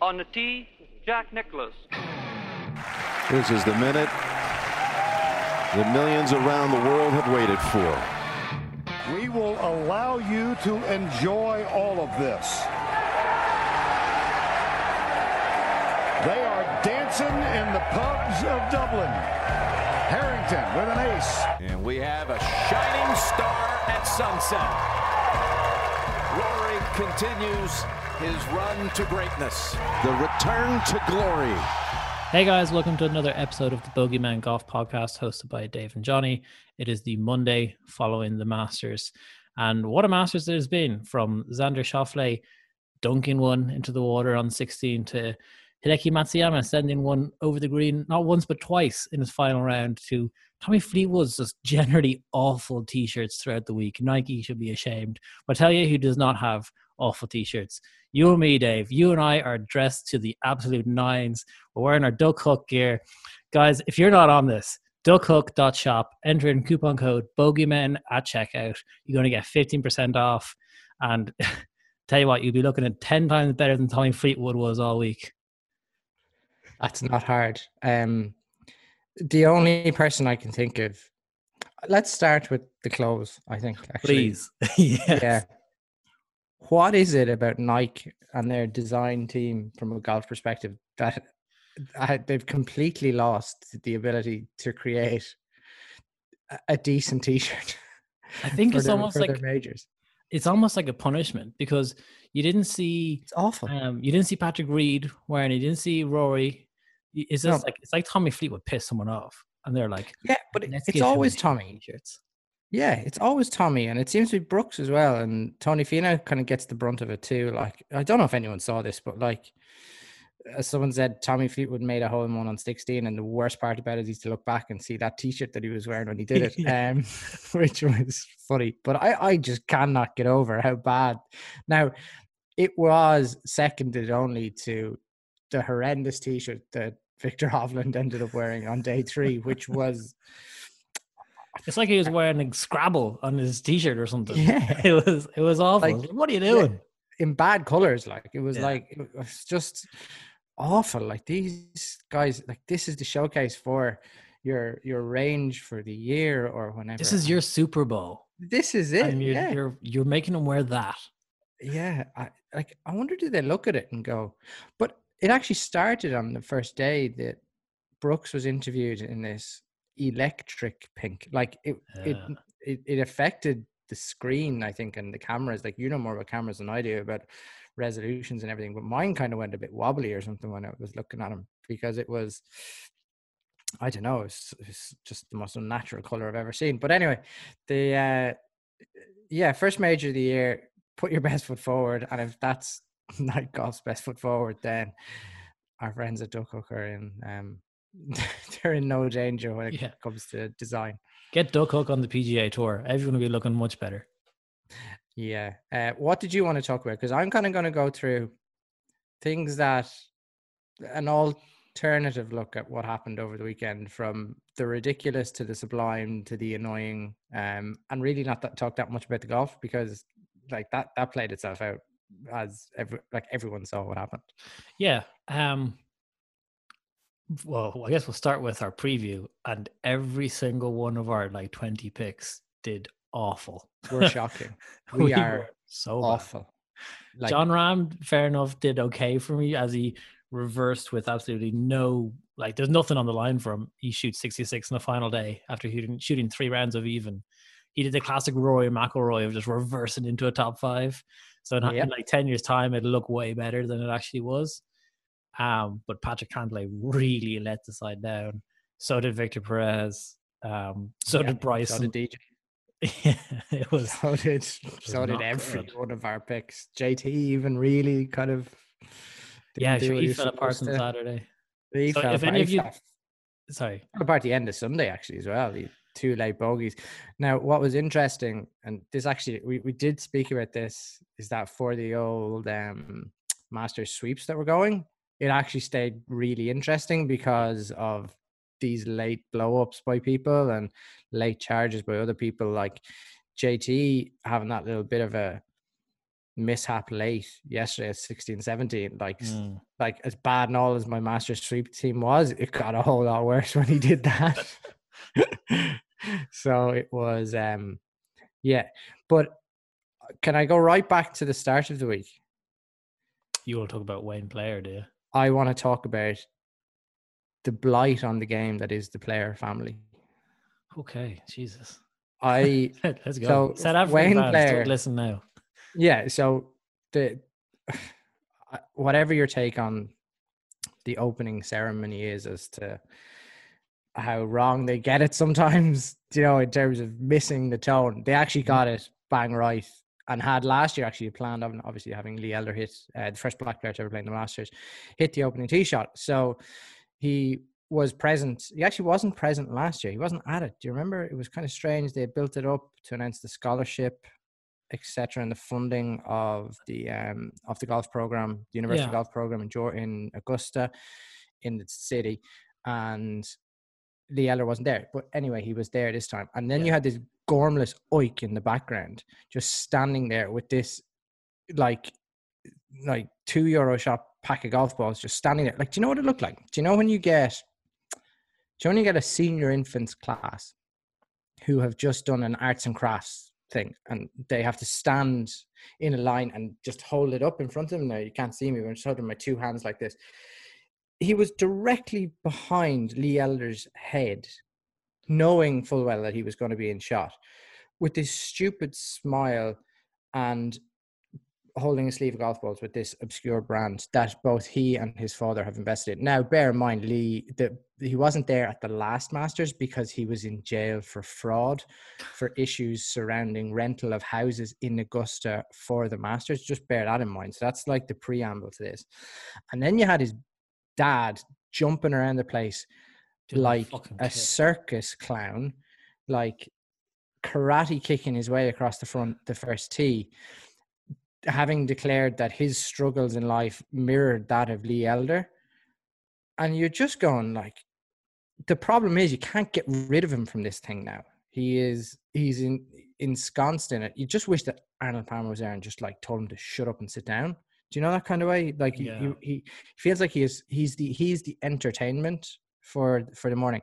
On the tee, Jack Nicklaus. This is the minute the millions around the world have waited for. We will allow you to enjoy all of this. They are dancing in the pubs of Dublin. Harrington with an ace. And we have a shining star at sunset. Rory continues his run to greatness. The return to glory. Hey guys, welcome to another episode of the Bogeyman Golf Podcast hosted by Dave and Jonny. It is the Monday following the Masters. And what a Masters it has been from Xander Schauffele dunking one into the water on 16 to Hideki Matsuyama sending one over the green, not once but twice in his final round to Tommy Fleetwood's just generally awful t-shirts throughout the week. Nike should be ashamed. But I tell you who does not have awful t-shirts. You and me, Dave. You and I are dressed to the absolute nines. We're wearing our Duck Hook gear. Guys, if you're not on this, duckhook.shop, enter in coupon code bogeymen at checkout. You're going to get 15% off. And tell you what, you'll be looking at 10 times better than Tommy Fleetwood was all week. That's not hard. Um, the only person I can think of. Let's start with the clothes. I think. Actually. Please, yes. Yeah. What is it about Nike and their design team, from a golf perspective, that uh, they've completely lost the ability to create a, decent T-shirt? I think it's their, almost like majors. It's almost like a punishment because you didn't see. It's awful. Um, you didn't see Patrick Reed wearing. it. You didn't see Rory it's just no. like it's like Tommy Fleetwood piss someone off, and they're like, yeah, but it's always Tommy. T-shirts. Yeah, it's always Tommy, and it seems to be Brooks as well. And Tony Finau kind of gets the brunt of it too. Like I don't know if anyone saw this, but like as someone said, Tommy Fleetwood made a hole in one on 16, and the worst part about it is to look back and see that T-shirt that he was wearing when he did it, um, which was funny. But I, I just cannot get over how bad. Now, it was seconded only to the horrendous T-shirt that Viktor Hovland ended up wearing on day three, which was. It's like he was wearing a Scrabble on his T-shirt or something. Yeah, it was it was awful. Like, what are you doing? Yeah, in bad colors, like it was yeah. like it was just awful. Like these guys, like this is the showcase for your your range for the year or whenever. This is your Super Bowl. This is it. And you're, yeah. you're you're making them wear that. Yeah, I like. I wonder do they look at it and go, but it actually started on the first day that Brooks was interviewed in this electric pink. Like it, yeah. it, it, it affected the screen, I think, and the cameras. Like you know more about cameras than I do about resolutions and everything, but mine kind of went a bit wobbly or something when I was looking at them because it was. I don't know. It's, it's just the most unnatural color I've ever seen. But anyway, the uh, yeah, first major of the year. Put your best foot forward, and if that's not Golf's best foot forward, then our friends at Duck Hook are in um, they're in no danger when it yeah. comes to design. Get Duck Hook on the PGA tour. Everyone will be looking much better. Yeah. Uh, what did you want to talk about? Because I'm kind of going to go through things that an alternative look at what happened over the weekend from the ridiculous to the sublime to the annoying um, and really not that, talk that much about the golf because like that that played itself out as every, like everyone saw what happened. Yeah. Um well, I guess we'll start with our preview and every single one of our like 20 picks did awful. We're shocking. We, we are so awful. Like, Jon Rahm, fair enough, did okay for me as he reversed with absolutely no like there's nothing on the line for him. He shoots 66 in the final day after shooting, shooting three rounds of even. He did the classic Rory McIlroy of just reversing into a top five. So in, yep. in, like 10 years time, it'll look way better than it actually was. Um, but Patrick Cantlay really let the side down. So did Victor Perez. Um, so yeah, did Bryce. So did DJ. yeah, it was. So did so did every good. one of our picks. JT even really kind of. Yeah, sure. He fell apart on Saturday. He so fell if apart. any of you, sorry, about the end of Sunday actually as well. He, two late bogeys. Now, what was interesting, and this actually we, we did speak about this, is that for the old um master sweeps that were going, it actually stayed really interesting because of these late blow ups by people and late charges by other people like JT having that little bit of a mishap late yesterday at 16 17 like Mm. like as bad and all as my master's sweep team was it got a whole lot worse when he did that so it was um yeah but uh, can i go right back to the start of the week You will talk about Wayne Player, do you? I want to talk about the blight on the game that is the player family Okay, Jesus. i Let's go. So, South African Wayne fans, Blair- listen now. Yeah, so the whatever your take on the opening ceremony is as to how wrong they get it sometimes, you know, in terms of missing the tone. They actually mm-hmm. got it bang right and had last year actually planned on obviously having Lee Elder hit uh, the first black player to ever play in the Masters, hit the opening tee shot. So he was present. He actually wasn't present last year. He wasn't at it. Do you remember? It was kind of strange. They built it up to announce the scholarship etc., and the funding of the um of the golf program, the university Yeah. golf program in in Augusta, in the city, and Lee Elder wasn't there. But anyway, he was there this time. And then you had this gormless oik in the background, just standing there with this like like two euro shop pack of golf balls just standing there. Like, do you know what it looked like? Do you know when you get do you only get a senior infants class who have just done an arts and crafts thing and they have to stand in a line and just hold it up in front of them now you can't see me but i'm just holding my two hands like this he was directly behind lee elder's head knowing full well that he was going to be in shot with this stupid smile and holding a sleeve of golf balls with this obscure brand that both he and his father have invested in. Now, bear in mind, Lee, that he wasn't there at the last Masters because he was in jail for fraud, for issues surrounding rental of houses in Augusta for the Masters. Just bear that in mind. So that's like the preamble to this. And then you had his dad jumping around the place Doing like a kick. circus clown, like karate kicking his way across the front, the first tee, having declared that his struggles in life mirrored that of Lee Elder. And you're just going like, the problem is you can't get rid of him from this thing now. He is he's in ensconced in it. You just wish that Arnold Palmer was there and just like told him to shut up and sit down. Do you know that kind of way? Like Yeah. he, he, he feels like he is he's the he's the entertainment for for the morning.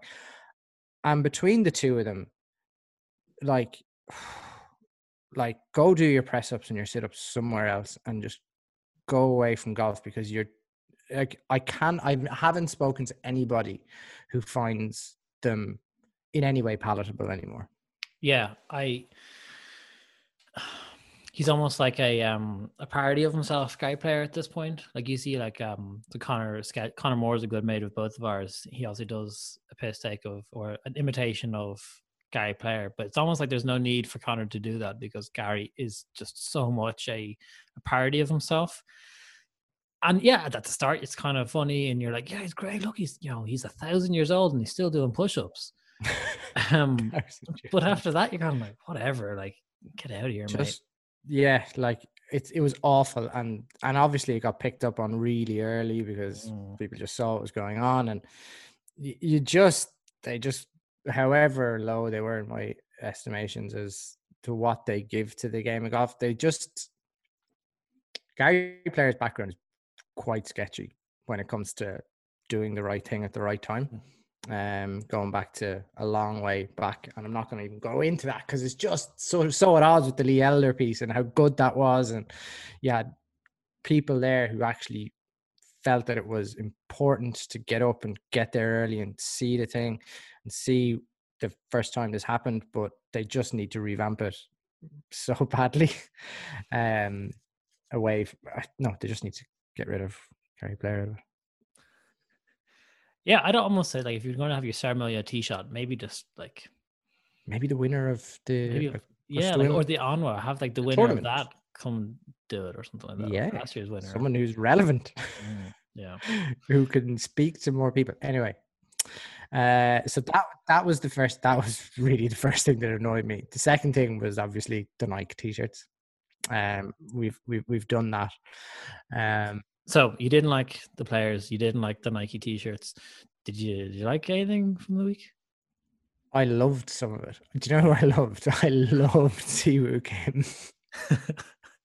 And between the two of them, like like go do your press ups and your sit ups somewhere else and just go away from golf because you're like I can I haven't spoken to anybody who finds them in any way palatable anymore. Yeah, I. He's almost like a um a parody of himself, guy player at this point. Like you see, like um the Connor Connor Moore is a good mate of both of ours. He also does a piss take of or an imitation of Gary Player, but it's almost like there's no need for Connor to do that because Gary is just so much a, a parody of himself. And yeah, at the start it's kind of funny, and you're like, yeah, he's great. Look, he's you know he's a thousand years old and he's still doing push-ups. Um, but after that, you're kind of like, whatever, like get out of here, mate. Yeah, like it it was awful and and obviously it got picked up on really early because Mm. people just saw what was going on and you, you just they just however low they were in my estimations as to what they give to the game of golf they just Gary Player's background is quite sketchy when it comes to doing the right thing at the right time um going back to a long way back. And i'm not going to even go into that because it's just so so at odds with the lee elder piece and how good that was. And yeah people there who actually felt that it was important to get up and get there early and see the thing and see the first time this happened but they just need to revamp it so badly um away uh, no they just need to get rid of Gary Player Yeah, I'd almost say like if you're going to have your ceremonial tee shot, maybe just like maybe the winner of the maybe yeah, like, or the ANWA have like the The winner of that come do it or something like that. Yeah, last year's winner. someone who's relevant Mm, yeah, who can speak to more people. Anyway, uh, so that that was the first. That was really the first thing that annoyed me. The second thing was obviously the Nike t-shirts. Um, we've we've we've done that. Um, so you didn't like the players, you didn't like the Nike t-shirts. Did you? Did you like anything from the week? I loved some of it. Do you know who I loved? I loved Siwoo Kim.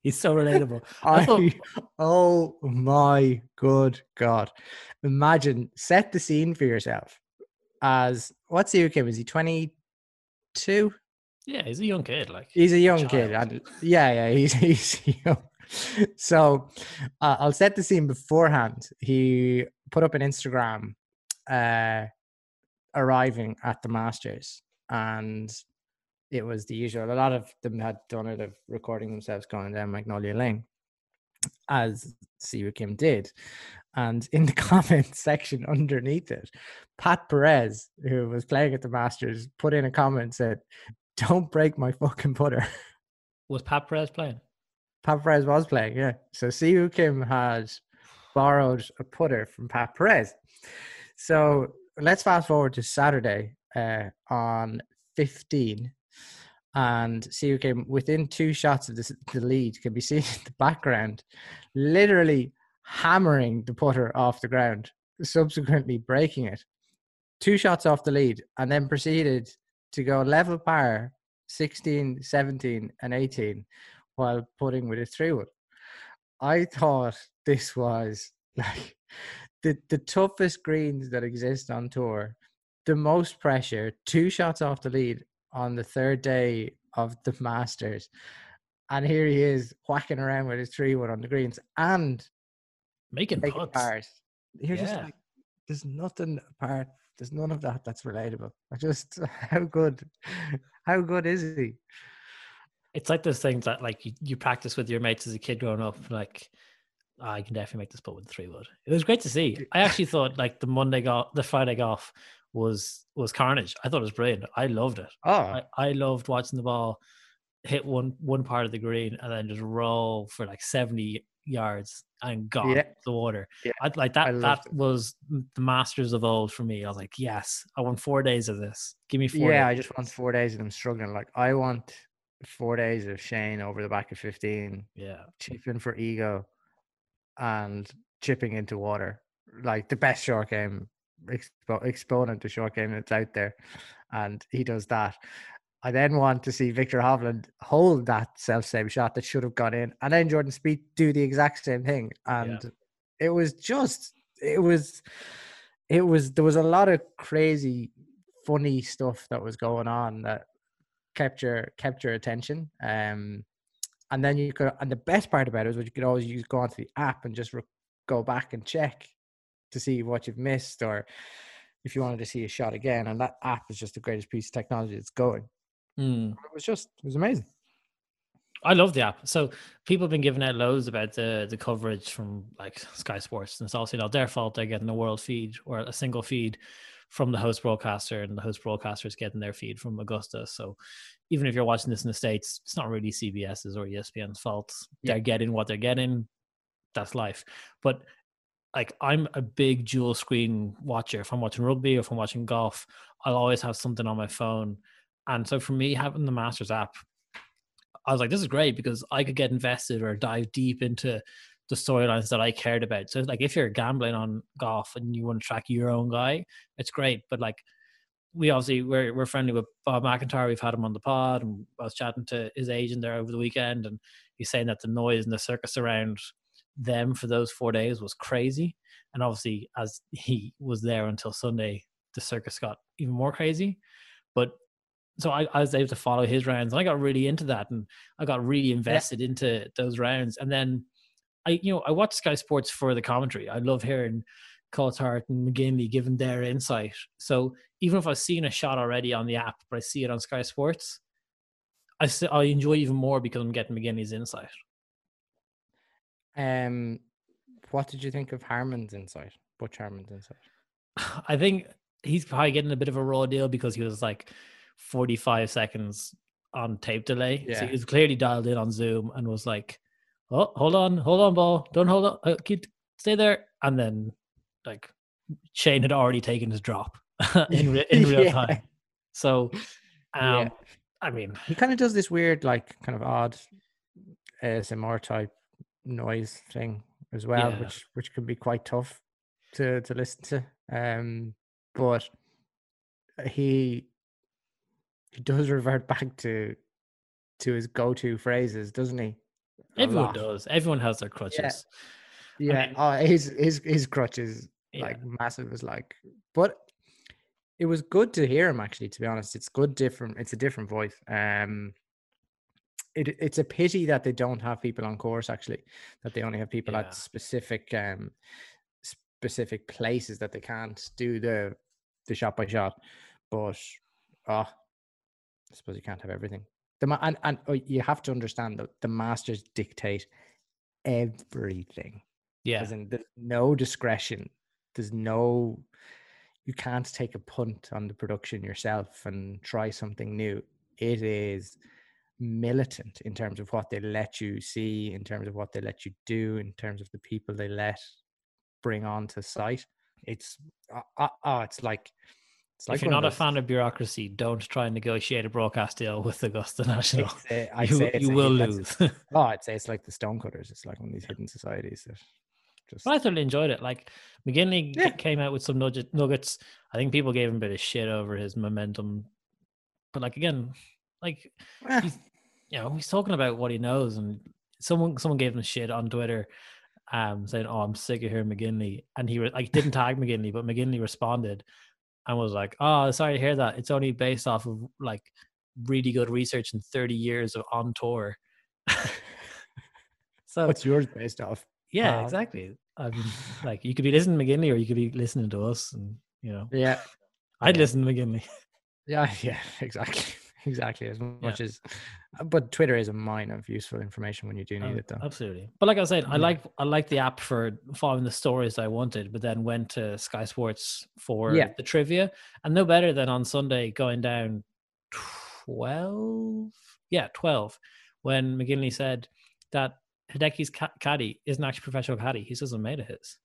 He's so relatable. I I, oh. oh my good god! Imagine set the scene for yourself. As what's Siwoo Kim? Is he twenty two? yeah, he's a young kid. Like He's a young kid. And yeah, yeah, he's he's young. So uh, I'll set the scene beforehand. He put up an Instagram uh, arriving at the Masters, and it was the usual. A lot of them had done it of recording themselves going down Magnolia Lane, as Siwoo Kim did. And in the comment section underneath it, Pat Perez, who was playing at the Masters, put in a comment said, "Don't break my fucking putter." was Pat Perez playing? Pat Perez was playing, yeah. So Siwoo Kim has borrowed a putter from Pat Perez. So let's fast forward to Saturday uh, on 15. And Siwoo Kim, within two shots of this, the lead, can be seen in the background, literally hammering the putter off the ground, subsequently breaking it. Two shots off the lead, and then proceeded to go level par 16, 17, and 18 while putting with a three wood. I thought this was like the, the toughest greens that exist on tour, the most pressure, two shots off the lead on the third day of the Masters. And here he is whacking around with his three wood on the greens and Making making putts. pars. You're just like, there's nothing apart. There's none of that that's relatable. I just, how good, how good is he? It's like those things that like you, you practice with your mates as a kid growing up. Like, "Ah, I can definitely make this putt with three wood. It was great to see. I actually thought like the Monday golf, the Friday golf was was carnage. I thought it was brilliant. I loved it. Oh, I, I loved watching the ball hit one one part of the green and then just roll for like 70 yards and gone Yeah. the water. Yeah, I, like that that it. was the masters of old for me. I was like, yes, I want four days of this. Give me four yeah, I just want four days of them struggling. Like, I want four days of Shane over the back of 15, yeah. chipping for ego and chipping into water. Like, the best short game expo- exponent to short game that's out there. And he does that. I then want to see Viktor Hovland hold that self same shot that should have gone in, and then Jordan Spieth do the exact same thing. And it was just, it was, it was, there was a lot of crazy, funny stuff that was going on that kept your kept your attention. Um, and then you could, and the best part about it was you could always use go onto the app and just re- go back and check to see what you've missed or if you wanted to see a shot again. And that app is just the greatest piece of technology that's going. Mm. It was just, it was amazing. I love the app. So people have been giving out loads about the the coverage from like Sky Sports, and it's obviously not their fault. They're getting a world feed or a single feed from the host broadcaster, and the host broadcaster is getting their feed from Augusta. So even if you're watching this in the states, it's not really CBS's or ESPN's fault. Yeah. They're getting what they're getting. That's life. But like I'm a big dual screen watcher. If I'm watching rugby or if I'm watching golf, I'll always have something on my phone. And so for me, having the Masters app I was like, this is great because I could get invested or dive deep into the storylines that I cared about. So, like, if you're gambling on golf and you want to track your own guy, it's great. But like, we obviously we're we're friendly with Bob MacIntyre. We've had him on the pod, and I was chatting to his agent there over the weekend, and he's saying that the noise and the circus around them for those four days was crazy. And obviously, as he was there until Sunday, the circus got even more crazy. But so I, I was able to follow his rounds and I got really into that and I got really invested into those rounds. And then I, you know, I watch Sky Sports for the commentary. I love hearing Coltart and McGinley giving their insight. So even if I've seen a shot already on the app, but I see it on Sky Sports, I I enjoy even more because I'm getting McGinley's insight. Um, what did you think of Harmon's insight? Butch Harmon's insight. I think he's probably getting a bit of a raw deal because he was like 45 seconds on tape delay. So he was clearly dialed in on Zoom and was like, "Oh, hold on, hold on, ball, don't hold on, uh, keep stay there." And then, like, Shane had already taken his drop in re- in real Yeah. time. So, um, Yeah. I mean, He kind of does this weird, like, kind of odd ASMR type noise thing as well, Yeah. which which can be quite tough to to listen to. Um, but he he does revert back to to his go-to phrases, doesn't he? Everyone lot. does. Everyone has their crutches. Yeah, mean- oh, his his his crutches Yeah. like massive is like, but it was good to hear him actually. To be honest, it's good different. It's a different voice. Um, it it's a pity that they don't have people on course actually. That they only have people Yeah. at specific um specific places that they can't do the the shot by shot. But oh, I suppose you can't have everything. The and and oh, you have to understand that the masters dictate everything. Yeah. As in, there's no discretion. There's no, you can't take a punt on the production yourself and try something new. It is militant in terms of what they let you see, in terms of what they let you do, in terms of the people they let bring onto site. It's, uh, uh, oh, it's like, like if you're not a fan of bureaucracy, don't try and negotiate a broadcast deal with Augusta National. I'd you say you will lose. Oh, I'd say it's like the Stonecutters. It's like one of these hidden societies that just. But I thoroughly enjoyed it. Like McGinley Yeah. came out with some nugget, nuggets. I think people gave him a bit of shit over his momentum. But like again, like Eh, he's you know, he's talking about what he knows and someone someone gave him shit on Twitter um saying, Oh, I'm sick of hearing McGinley. And he re- like didn't tag McGinley, but McGinley responded and was like, Oh, sorry to hear that. It's only based off of like really good research and 30 years of on tour. so What's yours based off? yeah, Wow. exactly. I mean, like you could be listening to McGinley or you could be listening to us, and you know, Yeah. I'd Yeah. listen to McGinley. Yeah, yeah, exactly. Exactly. As much as uh, but Twitter is a mine of useful information when you do need it though. Absolutely. But like I said, I Yeah. like I like the app for following the stories I wanted, but then went to Sky Sports for Yeah. the trivia, and no better than on Sunday going down twelve, yeah, twelve, when McGinley said that Hideki's ca- caddy isn't actually a professional caddy; he's just a mate of his.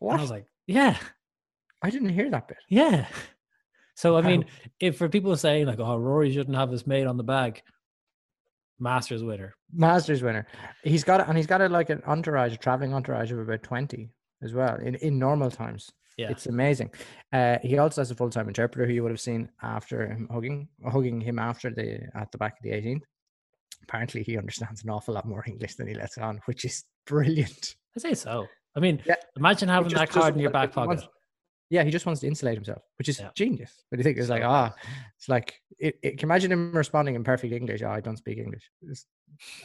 And What? I was like, yeah, I didn't hear that bit. Yeah. So I mean, if for people saying like, "Oh, Rory shouldn't have his mate on the bag," Masters winner. Masters winner. He's got it and he's got it like an entourage, a traveling entourage of about 20 as well in, in normal times. Yeah, It's amazing. Uh, he also has a full time interpreter who you would have seen after him hugging hugging him after the at the back of the 18th. Apparently, he understands an awful lot more English than he lets on, which is brilliant. I say so. I mean, Yeah. imagine having that card in your back pocket. Yeah, he just wants to insulate himself, which is Yeah. genius. But you think it's like, ah, it's like, it, it, can imagine him responding in perfect English? Oh, I don't speak English. It's-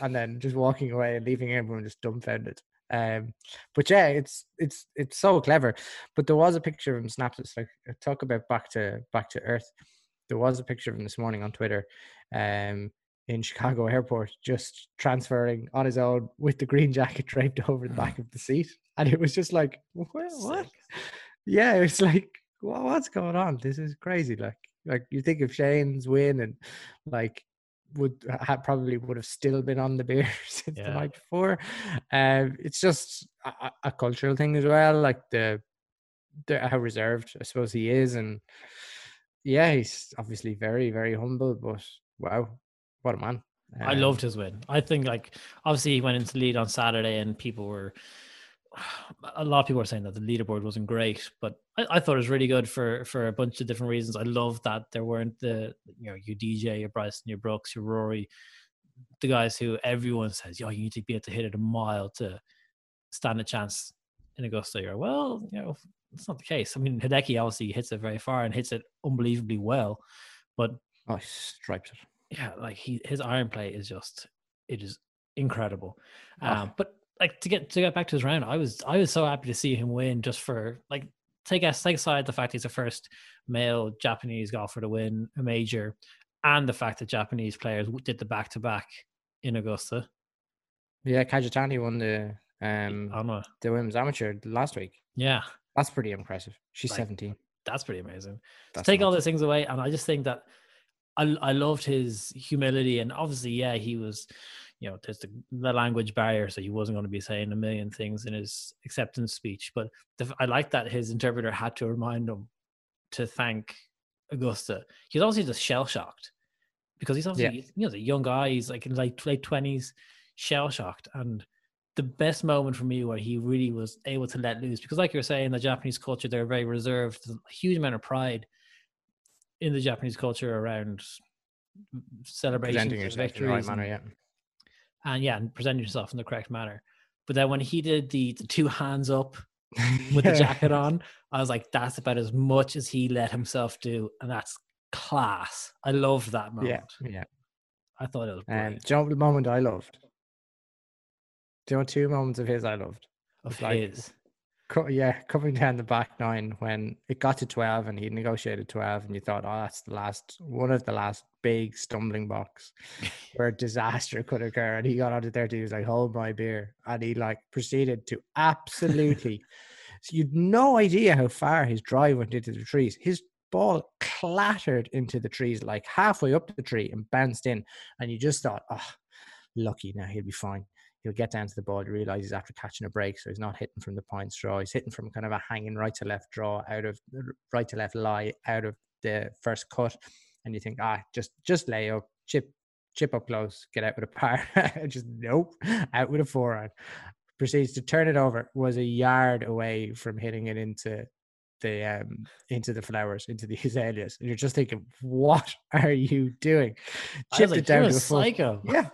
and then just walking away and leaving everyone just dumbfounded. Um, but yeah, it's it's it's so clever. But there was a picture of him snapped. It's like uh, talk about back to back to earth. There was a picture of him this morning on Twitter, um, in Chicago airport, just transferring on his own with the green jacket draped over the back of the seat, and it was just like, "Wha- what? Yeah, it's like, "Wha- what's going on? This is crazy. Like, like you think of Shane's win and like would ha- probably would have still been on the beer since the night before. Um, it's just a, a- cultural thing as well. Like the, the how reserved I suppose he is, and yeah, he's obviously very very humble. But wow, what a man! I Um, loved his win. I think like obviously he went into lead on Saturday and people were a lot of people are saying that the leaderboard wasn't great, but I, I thought it was really good for for a bunch of different reasons. I love that there weren't the you know your DJ, your Bryson, your Brooks, your Rory, the guys who everyone says, "Yo, you need to be able to hit it a mile to stand a chance in Augusta." You're well, you know, it's not the case. I mean, Hideki obviously hits it very far and hits it unbelievably well, but Oh, he stripes it. yeah, like he his iron play is just it is incredible. Ah. Um, but like to get to get back to his round, I was I was so happy to see him win just for like take us take aside the fact he's the first male Japanese golfer to win a major, and the fact that Japanese players did the back to back in Augusta. Yeah, Kajitani won the um don't the women's amateur last week. Yeah, That's pretty impressive. She's Like, 17. that's pretty amazing. That's to take all those things away, and I just think that I I loved his humility, and obviously, yeah, he was, you know, there's the, the language barrier, so he wasn't going to be saying a million things in his acceptance speech. But the, I like that his interpreter had to remind him to thank Augusta. He was obviously just shell shocked because he's obviously you know the young guy. He's like in like late twenties, shell shocked, and the best moment for me where he really was able to let loose because like you're saying the japanese culture they're very reserved there's a huge amount of pride in the japanese culture around celebrations Presenting yourself in the right manner, yeah. and yeah, and present yourself in the correct manner. But then when he did the, the two hands up with the jacket on, I was like, that's about as much as he let himself do, and that's class. I loved that moment. Yeah, yeah. I thought it was Um, brilliant. do you know the moment I loved? Do you know two moments of his I loved? of his. Yeah, coming down the back nine when it got to 12 and he negotiated 12 and you thought, oh, that's the last, one of the last big stumbling blocks where disaster could occur. And he got onto 30, he was like, hold my beer. And he like proceeded to absolutely, so you'd no idea how far his drive went into the trees. His ball clattered into the trees like halfway up the tree and bounced in. And you just thought, oh, lucky now he'll be fine he'll get down to the ball, realize he's after catching a break, so he's not hitting from the pine straw. He's hitting from kind of a hanging right to left draw out of right to left lie out of the first cut, and you think, ah, just just lay up, chip chip up close, get out with a par. just nope, out with a forehand. Proceeds to turn it over. Was a yard away from hitting it into the um into the flowers, into the azaleas, and you're just thinking, what are you doing? Chipped like, it down "You're to a psycho. yeah.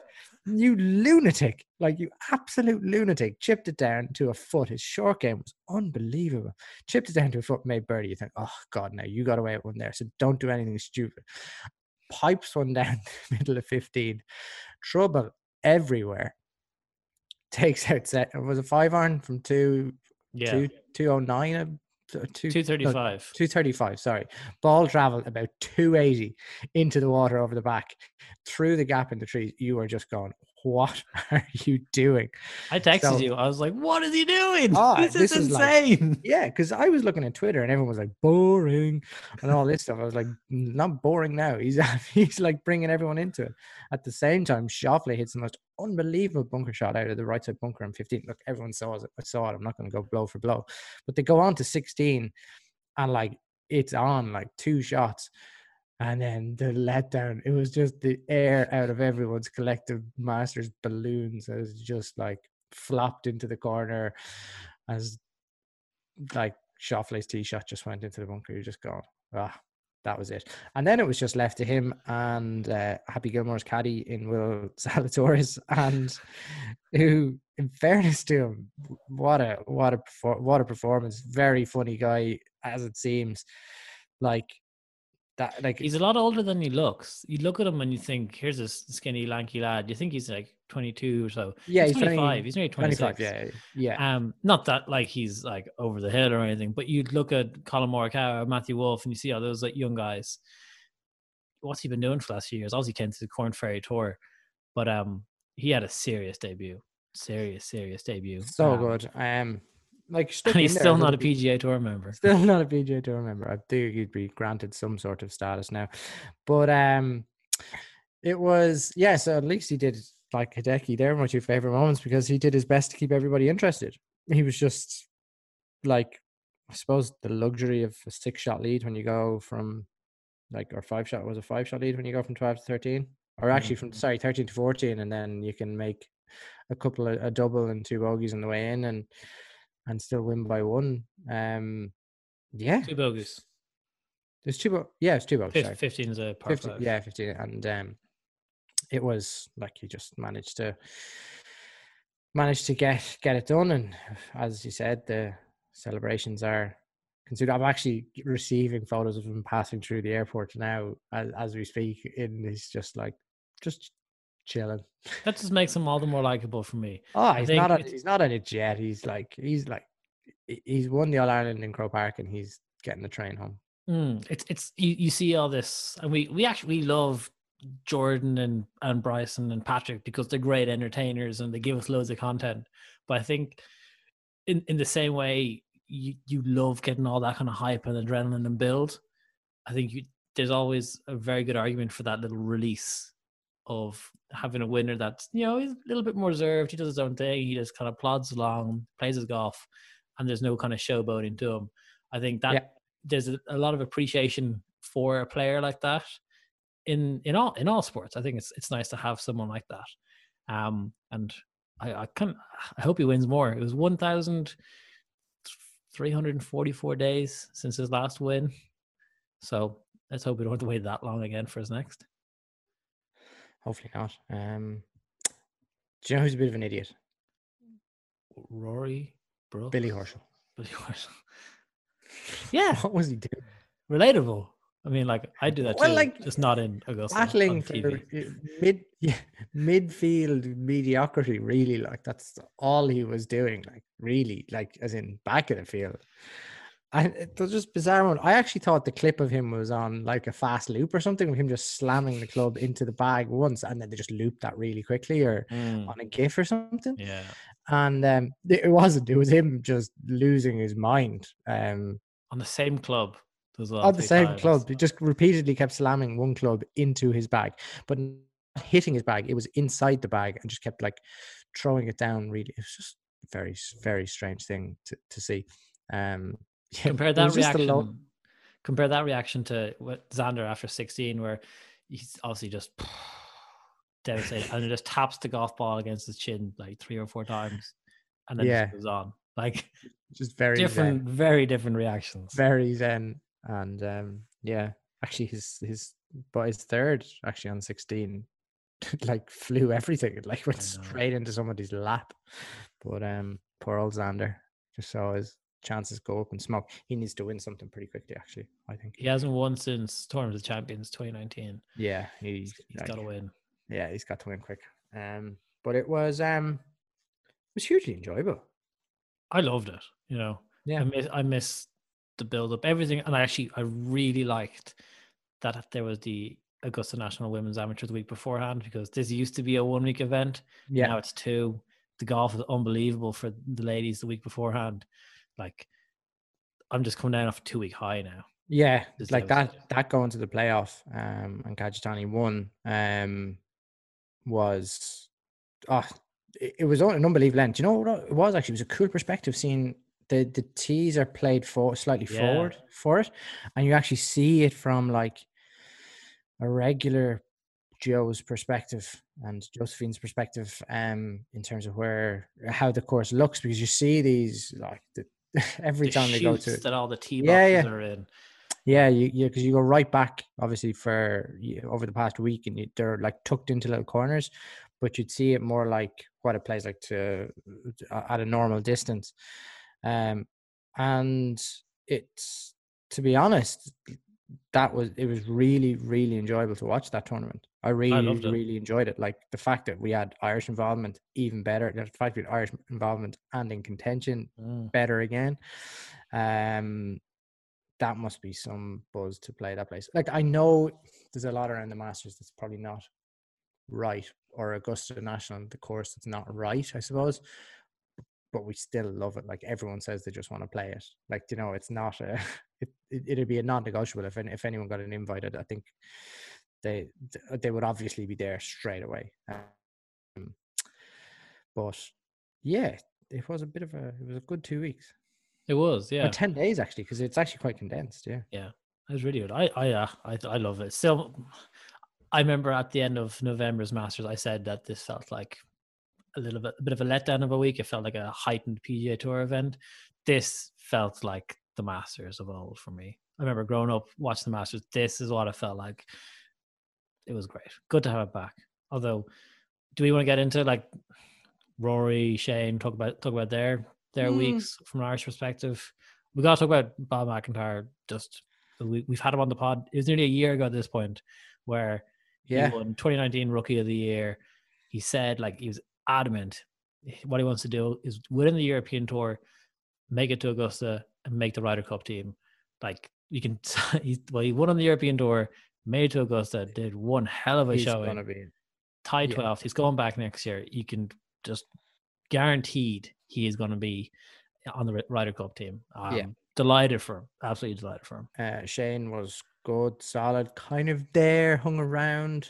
You lunatic. Like you absolute lunatic. Chipped it down to a foot. His short game was unbelievable. Chipped it down to a foot, made birdie. You think, oh God, now you got away with one there. So don't do anything stupid. Pipes one down the middle of 15. Trouble everywhere. Takes out set. It was a five iron from two Yeah, two two oh nine. Two, two no, thirty-five. 235, sorry. Ball traveled about 280 into the water over the back, through the gap in the trees. You are just going, what are you doing? I texted so- you. I was like, "What is he doing? Ah, this, this is is like- insane." Yeah, because I was looking at Twitter and everyone was like, boring and all this stuff. I was like, "Mm, not boring now. He's he's like bringing everyone into it. At the same time, Schauffele hits the most unbelievable bunker shot out of the right side bunker in 15. Look, everyone saw it. I saw it. I'm not going to go blow for blow. But they go on to 16 and like it's on like two shots. And then the letdown, it was just the air out of everyone's collective masters balloons. Was just like flopped into the corner as like Schauffele's tee shot just went into the bunker. You're just going, ah, that was it. And then it was just left to him and uh, Happy Gilmore's caddy in Will Zalatoris, and who, in fairness to him, what a what a what a performance. Very funny guy, as it seems. Like that, like He's a lot older than he looks. You look at him and you think, "Here's this skinny, lanky lad." You think he's like twenty-two or so. yeah, he's he's 20 twenty-five. He's nearly twenty-six. 25. Yeah, yeah. Um, not that like he's like over the hill or anything, but you'd look at Collin Morikawa, Matthew Wolff, and you see all those like young guys. What's he been doing for the last few years? Obviously, came to the Corn Ferry Tour, but um, he had a serious debut, serious, serious debut. so Um, good. Um, like and he's there still not a PGA Tour member. Still not a PGA Tour member. I think he'd be granted some sort of status now. But um it was yeah, so at least he did like Hideki. They're my two favorite moments because he did his best to keep everybody interested. He was just like I suppose the luxury of a six shot lead when you go from like or five shot was a five shot lead when you go from twelve to thirteen. Or actually from sorry, thirteen to fourteen, and then you can make a couple of a double and two bogeys on the way in and and still win by one. Um yeah, Two bogeys. there's two. Bo- yeah, it's two bogeys. Fif- Fifteen is a par 15, five. yeah, 15. And um, it was like he just managed to managed to get get it done. And as you said, the celebrations are considered. I'm actually receiving photos of him passing through the airport now as, as we speak. And he's just like just chilling. That just makes him all the more likable for me. Oh, he's not on, he's not on a jet. He's like he's like he's won the All Ireland in Croke Park and he's getting the train home. Mm, it's it's you, you see all this, and we we actually love Jordan and and Bryson and Patrick because they're great entertainers and they give us loads of content. But I think in in the same way you you love getting all that kind of hype and adrenaline and build. I think you, there's always a very good argument for that little release of having a winner that's you know he's a little bit more reserved. He does his own thing. He just kind of plods along, plays his golf, and there's no kind of showboating to him. I think that Yeah. there's a, a lot of appreciation for a player like that in in all in all sports. I think it's it's nice to have someone like that. Um, and I I can I hope he wins more. It was one thousand three hundred and forty four days since his last win, so let's hope we don't have to wait that long again for his next. Hopefully not. Um, Do you know who's a bit of an idiot? Rory Brooks. Billy Horschel. Billy Horschel. Yeah, What was he doing? relatable. I mean, like I do that Well, too, like, just not in Augusta. Battling for uh, mid yeah, midfield mediocrity, really. Like that's all he was doing. Like really, like as in back of the field. And it was just bizarre one. I actually thought the clip of him was on like a fast loop or something, with him just slamming the club into the bag once, and then they just looped that really quickly, or Mm, on a GIF or something. yeah, And um, it wasn't. It was him just losing his mind. Um, on the same club as well. on the same times. club. He just repeatedly kept slamming one club into his bag, but hitting his bag. It was inside the bag and just kept like throwing it down. Really, it was just a very, very strange thing to, to see. Um, yeah, Compare that was just a reaction. compare that reaction to what Xander after 16, where he's obviously just devastated and just taps the golf ball against his chin like three or four times, and then Yeah. just goes on. Like just very different, zen, very different reactions. very zen, and um, yeah, actually his his but his third actually on sixteen, like flew everything. It like went straight into somebody's lap. But um, poor old Xander just saw his chances go up in smoke. He needs to win something pretty quickly. Actually, I think. He hasn't won since Tournament of Champions 2019. Yeah, he's, He's got to win. Yeah, he's got to win quick. Um, but it was um, it was hugely enjoyable. I loved it. You know, Yeah. I miss I miss the build up, everything, and I actually I really liked that there was the Augusta National Women's Amateur the week beforehand because this used to be a one week event. Yeah, Now it's two. The golf is unbelievable for the ladies the week beforehand. Like, I'm just coming down off a two week high now. yeah, Just like that. That going to the playoff, um, and Kajitani won. Um, was ah, it, it was an unbelievable end. Do you know what it was actually? It was a cool perspective seeing the the tees are played for slightly Yeah. forward for it, and you actually see it from like a regular Joe's perspective and Josephine's perspective, um, in terms of where how the course looks, because you see these like the, every The time they go to that all the tee boxes yeah. are in. yeah, you yeah, because you go right back obviously for y- over the past week, and you, they're like tucked into little corners, but you'd see it more like what it plays like to a- at a normal distance, um, and it's to be honest, that was it was really really enjoyable to watch that tournament. I really it. really enjoyed it. Like the fact that we had Irish involvement, even better. The fact we had Irish involvement and in contention, Mm. better again. Um, that must be some buzz to play that place. Like I know there's a lot around the Masters that's probably not right, or Augusta National, the course that's not right, I suppose. But we still love it. Like everyone says, they just want to play it. Like you know, it's not a. It, it it'd be a non-negotiable if any, if anyone got an invite. I think they they would obviously be there straight away. Um, but yeah, it was a bit of a it was a good two weeks. It was, Or yeah. 10 days actually because it's actually quite condensed yeah Yeah, it was really good. I, I, uh, I, I love it. Still, I remember at the end of November's Masters, I said that this felt like a little bit, a bit of a letdown of a week. It felt like a heightened PGA Tour event. This felt like the Masters of old for me. I remember growing up watching the Masters. This is what it felt like. It was great. Good to have it back. Although, do we want to get into like Rory, Shane, talk about talk about their their Mm. weeks from an Irish perspective? We got to talk about Bob MacIntyre. Just we, we've had him on the pod. It was nearly a year ago at this point where yeah he won 2019 Rookie of the Year. He said like he was adamant. What he wants to do is win the European Tour, make it to Augusta, and make the Ryder Cup team. Like you can, he's, well, he won on the European Tour, made it to Augusta, did one hell of a he's showing be tied Yeah. 12th. He's going back next year. You can just guaranteed he is going to be on the Ryder Cup team. Um, Yeah. Delighted for him. Absolutely delighted for him. uh, Shane was good solid kind of there hung around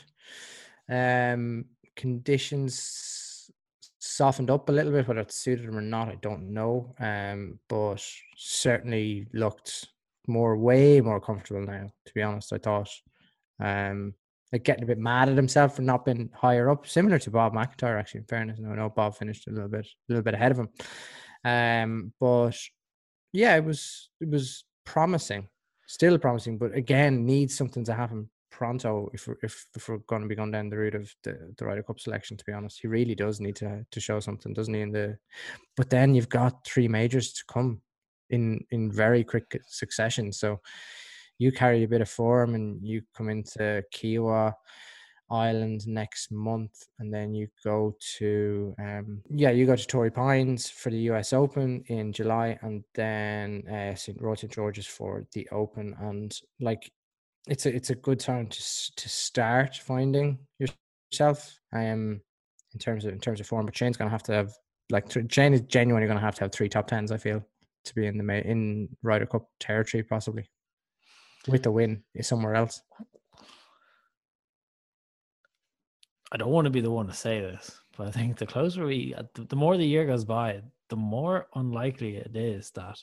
um conditions softened up a little bit whether it suited him or not I don't know um but certainly looked more way more comfortable now to be honest I thought. Um like getting a bit mad at himself for not being higher up similar to Bob MacIntyre actually in fairness. I know Bob finished a little bit a little bit ahead of him. Um but yeah it was it was promising still promising but again needs something to happen pronto if we're, if, if we're going to be going down the route of the, the Ryder Cup selection. To be honest, he really does need to to show something, doesn't he? In the, but then you've got three majors to come in in very quick succession. So you carry a bit of form and you come into Kiawah Island next month, and then you go to um, yeah, you go to Torrey Pines for the U.S. Open in July, and then uh, St. Royal St. George's for the Open, and like it's a it's a good time to to start finding yourself. Um, in terms of in terms of form, but Shane's gonna have to have like Shane is genuinely gonna have to have three top tens. I feel to be in the in Ryder Cup territory possibly with the win is somewhere else. I don't want to be the one to say this, but I think the closer we, the more the year goes by, the more unlikely it is that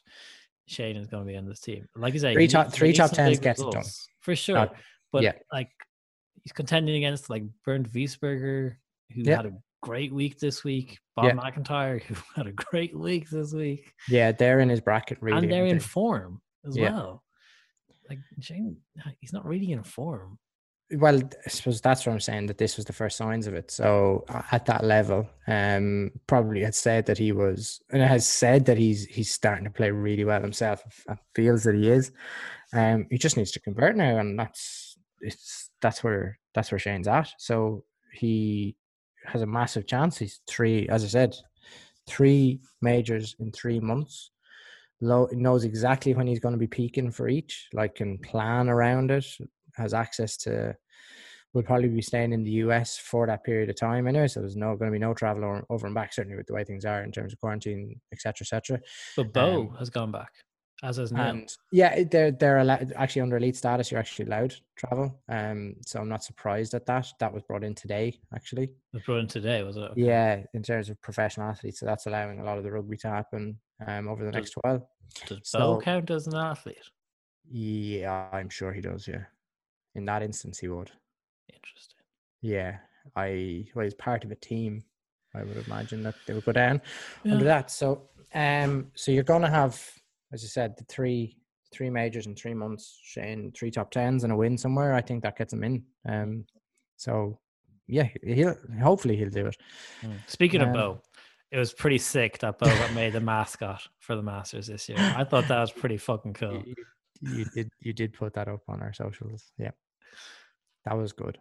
Shane is going to be on this team. Like you say, Three top- three top tens gets it done. for sure. but yeah. like he's contending against like Bernd Wiesberger, who Yeah. had a great week this week. Bob Yeah. MacIntyre, who had a great week this week, Yeah, they're in his bracket really. and they're in form as well. Like Shane, he's not really in form. Well i suppose that's what i'm saying that this was the first signs of it. So uh, at that level um probably had said that he was and has said that he's he's starting to play really well himself. And feels that he is. Um he just needs to convert now and that's it's that's where that's where shane's at. So he has a massive chance. He's three as i said three majors in three months. Low, knows exactly when he's going to be peaking for each like can plan around it has access to will probably be staying in the US for that period of time anyway. So there's no going to be no travel over, over and back, certainly with the way things are in terms of quarantine, etc., etc. But Bo Um, has gone back, as is now. And yeah, they're they're allowed actually under elite status. You're actually allowed travel. Um, so I'm not surprised at that. That was brought in today, actually. It was brought in today, was it? Okay. Yeah, in terms of professional athletes, so that's allowing a lot of the rugby to happen um over the Does- next while. Does So- Bo count as an athlete? Yeah, I'm sure he does. Yeah, in that instance, he would. Interesting. Yeah, I well, he's part of a team. I would imagine that they would go down Yeah. under that. So, um, so you're going to have, as I said, the three three majors in three months, Shane, three top tens and a win somewhere. I think that gets him in. Um, so yeah, he'll hopefully he'll do it. Mm. Speaking of Um, Bo, it was pretty sick that Bo got made the mascot for the Masters this year. I thought that was pretty fucking cool. You, you did you did put that up on our socials. Yeah, that was good.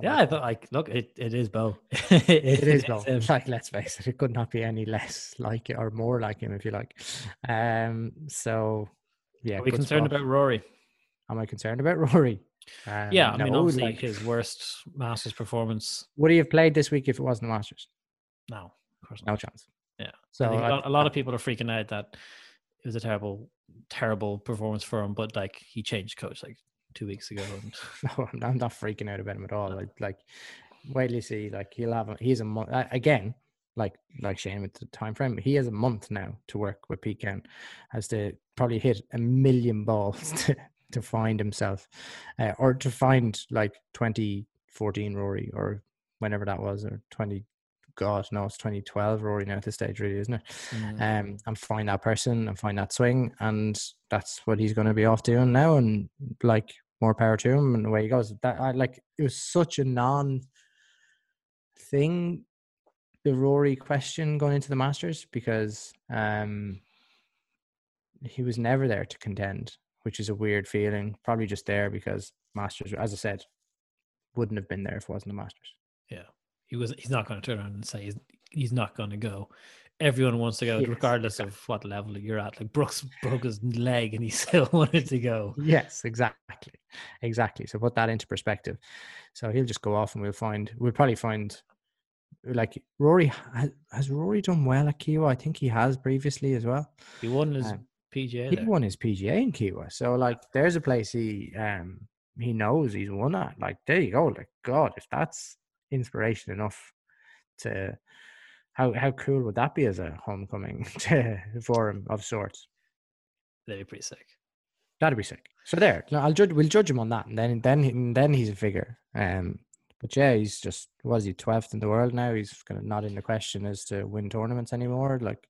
Yeah, I like thought like look, it, it is Bo. it is though. him. Like, let's face it, it could not be any less like it or more like him, if you like. Um. So, yeah. Are we concerned spot. about Rory? Am I concerned about Rory? Um, yeah, I mean no, obviously like, his worst Masters performance. would he have played this week if it wasn't the Masters? No, of course No chance. Yeah. So I think a I- lot, a lot of people are freaking out that it was a terrible, terrible performance for him. But like he changed coach like two weeks ago, and no, I'm not, freaking out about him at all. Like, like, wait till you see. Like, he'll have. A, he's a month again. Like, like Shane with the time frame. He has a month now to work with Pete Cowen. Has to probably hit a million balls to to find himself, uh, or to find like 2014 Rory or whenever that was, or 20. God, no, it's 2012 Rory now at this stage, really, isn't it? Mm. um, and find that person and find that swing, and that's what he's going to be off doing now. And like more power to him, and away he goes. That I like. It was such a non thing, the Rory question going into the Masters because um, he was never there to contend, which is a weird feeling. Probably just there because Masters, as I said, wouldn't have been there if it wasn't the Masters. yeah, he was. He's not going to turn around and say he's, he's not going to go. Everyone wants to go, Yes, regardless of what level you're at. Like Brooks broke his leg and he still wanted to go. Yes, exactly, exactly. So put that into perspective. So he'll just go off, and we'll find. We'll probably find. Like Rory has, has Rory done well at Kiawah? I think he has previously as well. He won his Um, PGA. He there. won his PGA in Kiawah, so like there's a place he um he knows he's won at. Like there you go. Like God, if that's inspiration enough to how how cool would that be as a homecoming forum of sorts? They'd be pretty sick. That'd be sick. So there, I'll judge. We'll judge him on that, and then then he- then he's a figure. Um, but yeah, he's just was he twelfth in the world now? He's kind of not in the question as to win tournaments anymore. Like,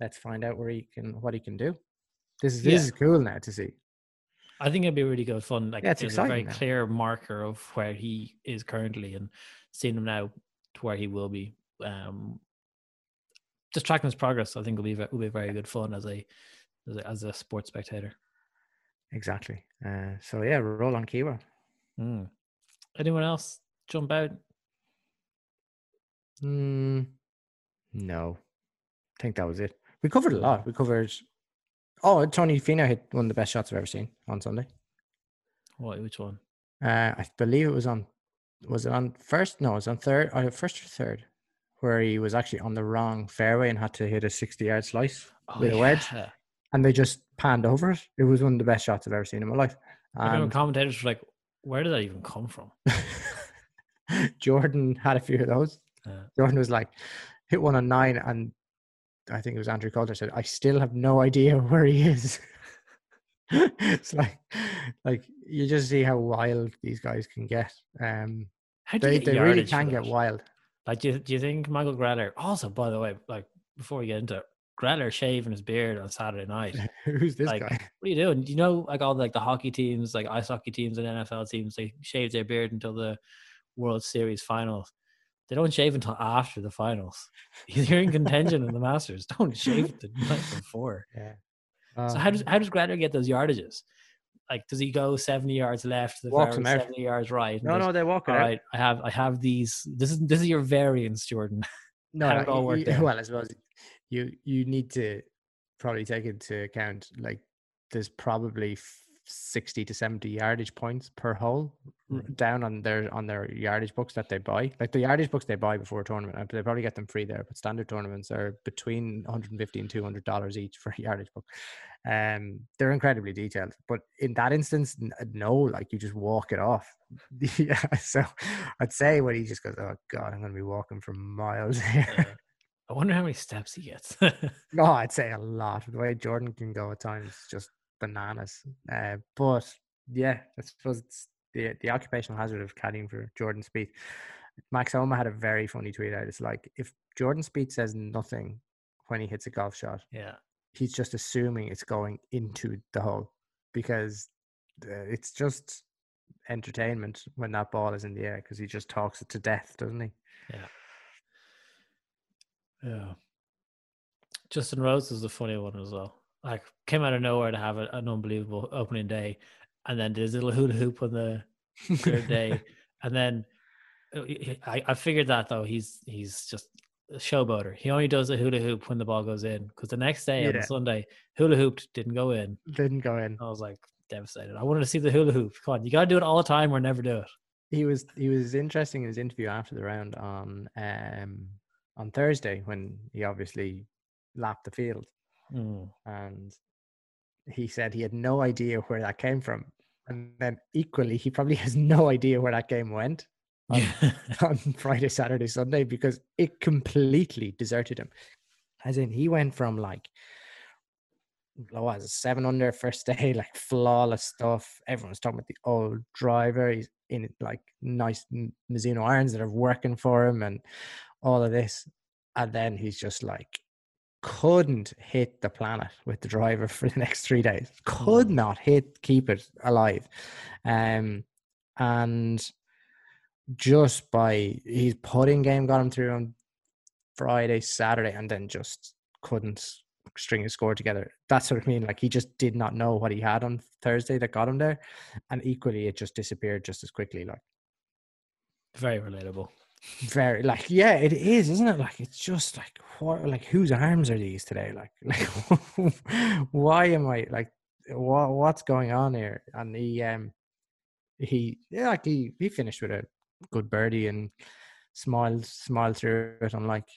let's find out where he can what he can do. This is this Yeah. is cool now to see. I think it'd be really good fun. Like Yeah, it's there's a very now. clear marker of where he is currently and seeing him now to where he will be. Um just tracking his progress, I think will be will be very good fun as a as a, as a sports spectator. Exactly. Uh, so yeah, roll on Kiawah. Mm. Anyone else jump out? Mm, no, I think that was it. We covered a lot. We covered. Oh, Tony Finau hit one of the best shots I've ever seen on Sunday. What? Which one? Uh, I believe it was on. Was it on first? No, it was on third. Uh, first or third, where he was actually on the wrong fairway and had to hit a sixty-yard slice with a wedge, and they just panned over it. It was one of the best shots I've ever seen in my life. I remember And commentators were like, "Where did that even come from?" Jordan had a few of those. Yeah. Jordan was like, hit one on nine, and I think it was Andrew Coltart said, I still have no idea where he is. it's like, like you just see how wild these guys can get. Um, How do they get they really can get wild. Like, do you, do you think Michael Greller? Also, by the way, like before we get into it, Greller shaving his beard on Saturday night. Who's this like, guy? what are you doing? Do you know, like all the, like the hockey teams, like ice hockey teams and NFL teams, they shave their beard until the World Series finals. They don't shave until after the finals. You're in contention in the Masters. Don't shave the night before. Yeah. So Uh, how does how does Greller get those yardages? Like, does he go seventy yards left the Walks fairway, out. seventy yards right? no, no, they walk it All out. right, I have I have these. This is this is your variance, Jordan. No, no, all worked y- out. well, I suppose you you need to probably take into account like there's probably f- sixty to seventy yardage points per hole Mm. down on their on their yardage books that they buy. Like the yardage books they buy before a tournament, they probably get them free there. But standard tournaments are between 150 and 200 dollars each for a yardage book. Um, they're incredibly detailed. But in that instance, uh, no, like you just walk it off. yeah, so I'd say when he just goes, "Oh God, I'm going to be walking for miles here." Uh, I wonder how many steps he gets. No, I'd say a lot. The way Jordan can go at times, just bananas. Uh, but yeah, I suppose it's the the occupational hazard of caddying for Jordan Spieth. Max Homa had a very funny tweet out. It's like if Jordan Spieth says nothing when he hits a golf shot, yeah, he's just assuming it's going into the hole because uh, it's just entertainment when that ball is in the air because he just talks it to death, doesn't he? yeah. Yeah. Justin Rose is a funny one as well. Like came out of nowhere to have a, an unbelievable opening day, and then did his little hula hoop on the third day, and then uh, I, I figured that though he's he's just a showboater. He only does a hula hoop when the ball goes in because the next day on Yeah. the Sunday hula hooped didn't go in. Didn't go in. I was like devastated. I wanted to see the hula hoop. Come on, you got to do it all the time or never do it. he was he was interesting in his interview after the round on um on Thursday when he obviously lapped the field Mm. and he said he had no idea where that came from and then equally he probably has no idea where that game went on, on Friday Saturday Sunday because it completely deserted him as in he went from like what was it, seven under first day, like flawless stuff. Everyone's talking about the old driver. He's in like nice Mizuno irons that are working for him and all of this. And then he's just like couldn't hit the planet with the driver for the next three days. Could not hit, keep it alive. Um and just by his putting game got him through on Friday, Saturday, and then just couldn't string a score together. That's what I mean. Like he just did not know what he had on Thursday that got him there, and equally it just disappeared just as quickly. Like Very relatable. Very, like yeah, it is, isn't it? Like it's just like what, like whose arms are these today? Like, like why am I like what what's going on here? And he um he yeah, like he he finished with a good birdie and smiled smiled through it, unlike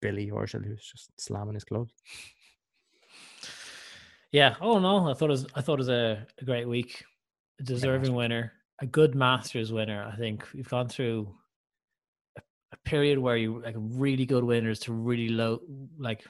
Billy Horschel who's just slamming his clubs. Yeah. Oh no, I thought it was I thought it was a, a great week. A deserving winner, a good Masters winner. I think we've gone through a, period where you like really good winners to really low like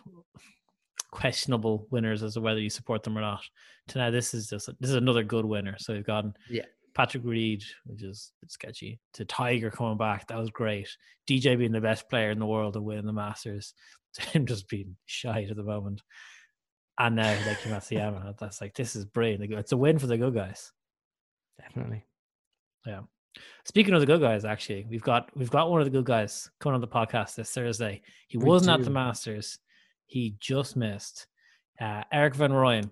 questionable winners as to whether you support them or not. To now this is just this is another good winner. So you've gotten Yeah. Patrick Reed, which is sketchy, to Tiger coming back. That was great. DJ being the best player in the world and winning the Masters. To him just being shy at the moment. and now Lake Matsuyama. That's like this is brilliant. It's a win for the good guys. Definitely. Yeah. Speaking of the good guys, actually, we've got we've got one of the good guys coming on the podcast this Thursday. He We wasn't at the. Masters. He just missed. Uh, Erik van Rooyen.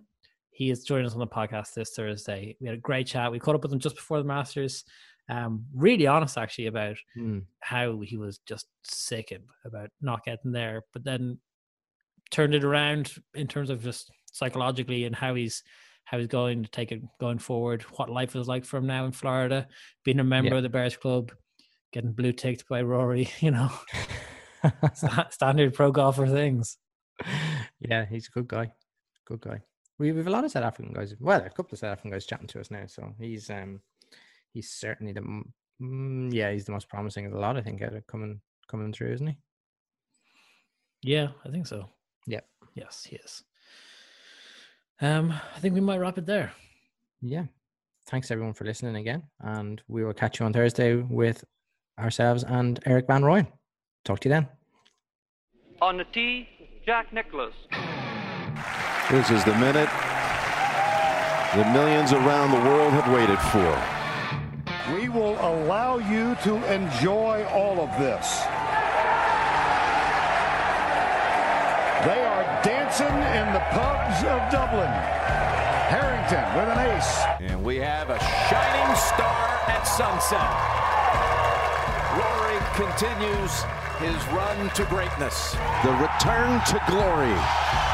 He is joining us on the podcast this Thursday. We had a great chat. We caught up with him just before the Masters. Um, really honest actually about Hmm. how he was just sickened about not getting there, but then turned it around in terms of just psychologically and how he's how he's going to take it going forward, what life is like for him now in Florida, being a member Yeah. of the Bears Club, getting blue ticked by Rory, you know, sta- standard pro golfer things. yeah, he's a good guy. Good guy. We we have a lot of South African guys. Well, a couple of South African guys chatting to us now. So he's um he's certainly the mm, yeah he's the most promising of the lot. I think out of coming coming through, isn't he? Yeah, I think so. Yeah. Yes, he is. Um, I think we might wrap it there. Yeah. Thanks everyone for listening again, and we will catch you on Thursday with ourselves and Erik van Rooyen. Talk to you then. On the tee, Jack Nicklaus. This is the minute the millions around the world have waited for. We will allow you to enjoy all of this. Are dancing in the pubs of Dublin. Harrington with an ace. And we have a shining star at sunset. Rory continues his run to greatness. The return to glory